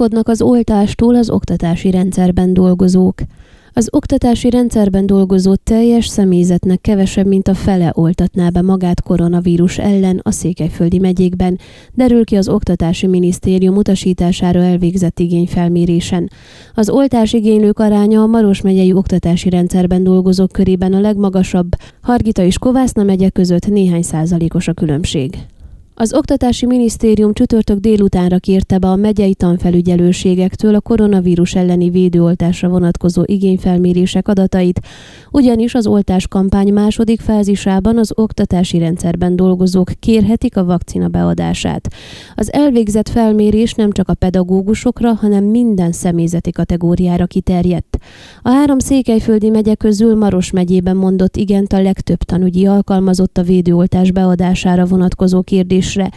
Óckodnak az oltástól az oktatási rendszerben dolgozók. Az oktatási rendszerben dolgozó teljes személyzetnek kevesebb, mint a fele oltatná be magát koronavírus ellen a Székelyföldi megyékben, derül ki az Oktatási Minisztérium utasítására elvégzett igényfelmérésen. Az oltás igénylők aránya a Maros megyei oktatási rendszerben dolgozók körében a legmagasabb, Hargita és Kovászna megye között néhány százalékos a különbség. Az Oktatási Minisztérium csütörtök délutánra kérte be a megyei tanfelügyelőségektől a koronavírus elleni védőoltásra vonatkozó igényfelmérések adatait, ugyanis az oltás kampány második fázisában az oktatási rendszerben dolgozók kérhetik a vakcina beadását. Az elvégzett felmérés nem csak a pedagógusokra, hanem minden személyzeti kategóriára kiterjedt. A három székelyföldi megye közül Maros megyében mondott igent a legtöbb tanügyi alkalmazott a védőoltás beadására vonatkozó kérdés kérdésre,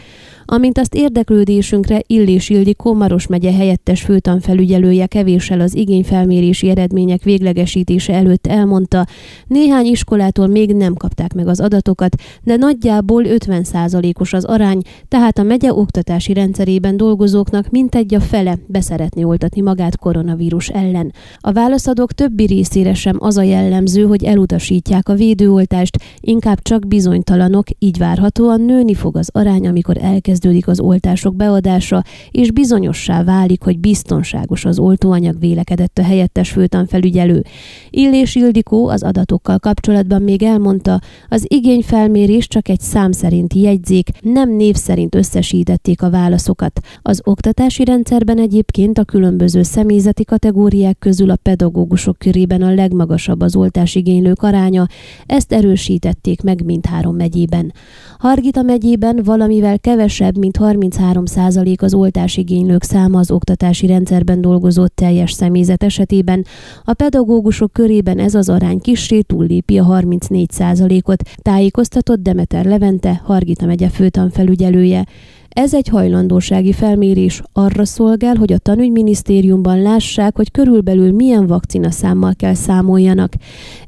amint azt érdeklődésünkre Illés Ildikó Maros megye helyettes főtanfelügyelője kevéssel az igényfelmérési eredmények véglegesítése előtt elmondta, néhány iskolától még nem kapták meg az adatokat, de nagyjából 50%-os az arány, tehát a megye oktatási rendszerében dolgozóknak mintegy a fele beszeretni oltatni magát koronavírus ellen. A válaszadók többi részére sem az a jellemző, hogy elutasítják a védőoltást, inkább csak bizonytalanok, így várhatóan nőni fog az arány, amikor elkezd elkezdődik az oltások beadása, és bizonyossá válik, hogy biztonságos az oltóanyag vélekedett a helyettes főtanfelügyelő. Illés Ildikó az adatokkal kapcsolatban még elmondta, az igényfelmérés csak egy szám szerinti jegyzék, nem név szerint összesítették a válaszokat. Az oktatási rendszerben egyébként a különböző személyzeti kategóriák közül a pedagógusok körében a legmagasabb az oltásigénylők aránya, ezt erősítették meg mindhárom megyében. Hargita megyében valamivel kevesebb mint 33 százalék az oltásigénylők száma az oktatási rendszerben dolgozó teljes személyzet esetében, a pedagógusok körében ez az arány kissé túllépi a 34 százalékot, tájékoztatott Demeter Levente, Hargita megye főtanfelügyelője. Ez egy hajlandósági felmérés arra szolgál, hogy a tanügyminisztériumban lássák, hogy körülbelül milyen vakcina számmal kell számoljanak.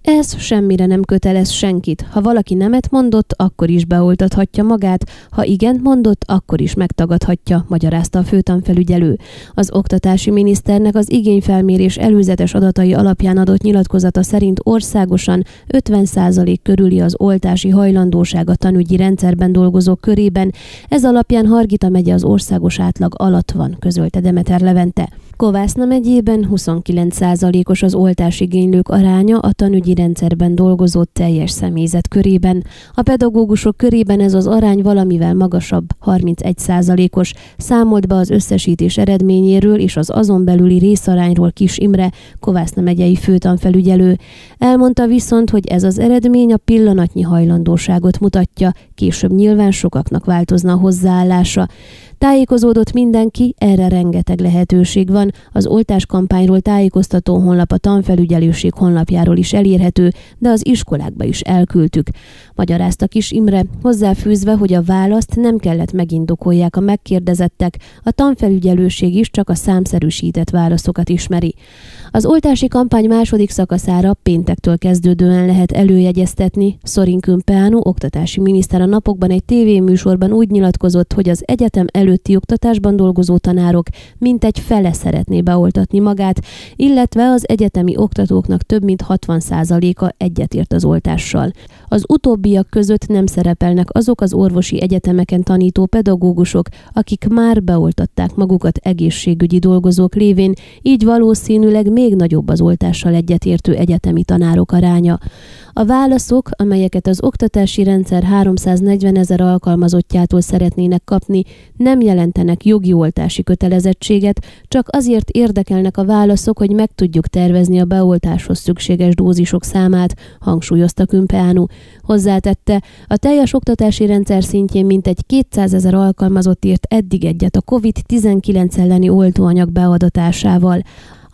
Ez semmire nem kötelez senkit. Ha valaki nemet mondott, akkor is beoltathatja magát, ha igent mondott, akkor is megtagadhatja, magyarázta a főtanfelügyelő. Az oktatási miniszternek az igényfelmérés előzetes adatai alapján adott nyilatkozata szerint országosan 50% körüli az oltási hajlandóság a tanügyi rendszerben dolgozók körében, ez alapján Hargita megye az országos átlag alatt van, közölte Demeter Levente. Kovászna megyében 29%-os az oltásigénylők aránya a tanügyi rendszerben dolgozó teljes személyzet körében. A pedagógusok körében ez az arány valamivel magasabb, 31%-os. Számolt be az összesítés eredményéről és az azon belüli részarányról Kis Imre, Kovászna megyei főtanfelügyelő. Elmondta viszont, hogy ez az eredmény a pillanatnyi hajlandóságot mutatja, később nyilván sokaknak változna a hozzáállása. Tájékozódott mindenki, erre rengeteg lehetőség van. Az oltáskampányról tájékoztató honlap a tanfelügyelőség honlapjáról is elérhető, de az iskolákba is elküldtük. Magyarázta Kis Imre, hozzáfűzve, hogy a választ nem kellett megindokolják a megkérdezettek, a tanfelügyelőség is csak a számszerűsített válaszokat ismeri. Az oltási kampány második szakaszára péntektől kezdődően lehet előjegyeztetni. Szorin Kümpeánu, oktatási miniszter a napokban egy tévéműsorban úgy nyilatkozott, hogy az egyetem előtti oktatásban dolgozó tanárok mintegy fele szeretné beoltatni magát, illetve az egyetemi oktatóknak több mint 60%-a egyetért az oltással. Az utóbbiak között nem szerepelnek azok az orvosi egyetemeken tanító pedagógusok, akik már beoltatták magukat egészségügyi dolgozók lévén, így valószínűleg még nagyobb az oltással egyetértő egyetemi tanárok aránya. A válaszok, amelyeket az oktatási rendszer 340 ezer alkalmazottjától szeretnének kapni, nem jelentenek jogi oltási kötelezettséget, csak azért érdekelnek a válaszok, hogy meg tudjuk tervezni a beoltáshoz szükséges dózisok számát, hangsúlyozta Kümpeánu. Hozzátette, a teljes oktatási rendszer szintjén mintegy 200 ezer alkalmazott írt eddig egyet a COVID-19 elleni oltóanyag beadatásával.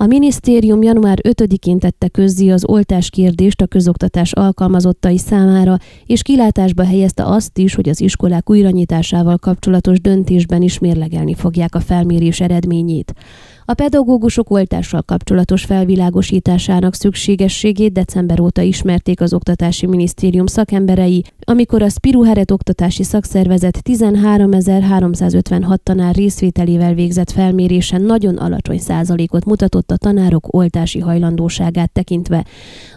A minisztérium január 5-én tette közzé az oltás kérdést a közoktatás alkalmazottai számára, és kilátásba helyezte azt is, hogy az iskolák újranyitásával kapcsolatos döntésben is mérlegelni fogják a felmérés eredményét. A pedagógusok oltással kapcsolatos felvilágosításának szükségességét december óta ismerték az Oktatási Minisztérium szakemberei, amikor a Spiruheret Oktatási Szakszervezet 13.356 tanár részvételével végzett felmérésen nagyon alacsony százalékot mutatott a tanárok oltási hajlandóságát tekintve.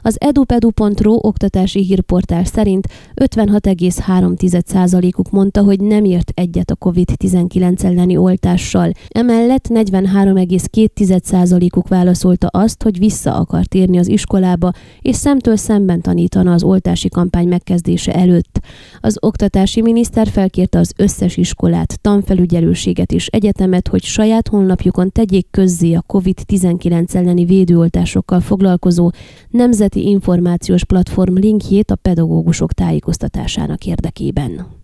Az edupedu.ro oktatási hírportál szerint 56,3 százalékuk mondta, hogy nem ért egyet a COVID-19 elleni oltással. Emellett 43, 41,2%-uk válaszolta azt, hogy vissza akar térni az iskolába, és szemtől szemben tanítana az oltási kampány megkezdése előtt. Az oktatási miniszter felkérte az összes iskolát, tanfelügyelőséget és egyetemet, hogy saját honlapjukon tegyék közzé a COVID-19 elleni védőoltásokkal foglalkozó Nemzeti Információs Platform linkjét a pedagógusok tájékoztatásának érdekében.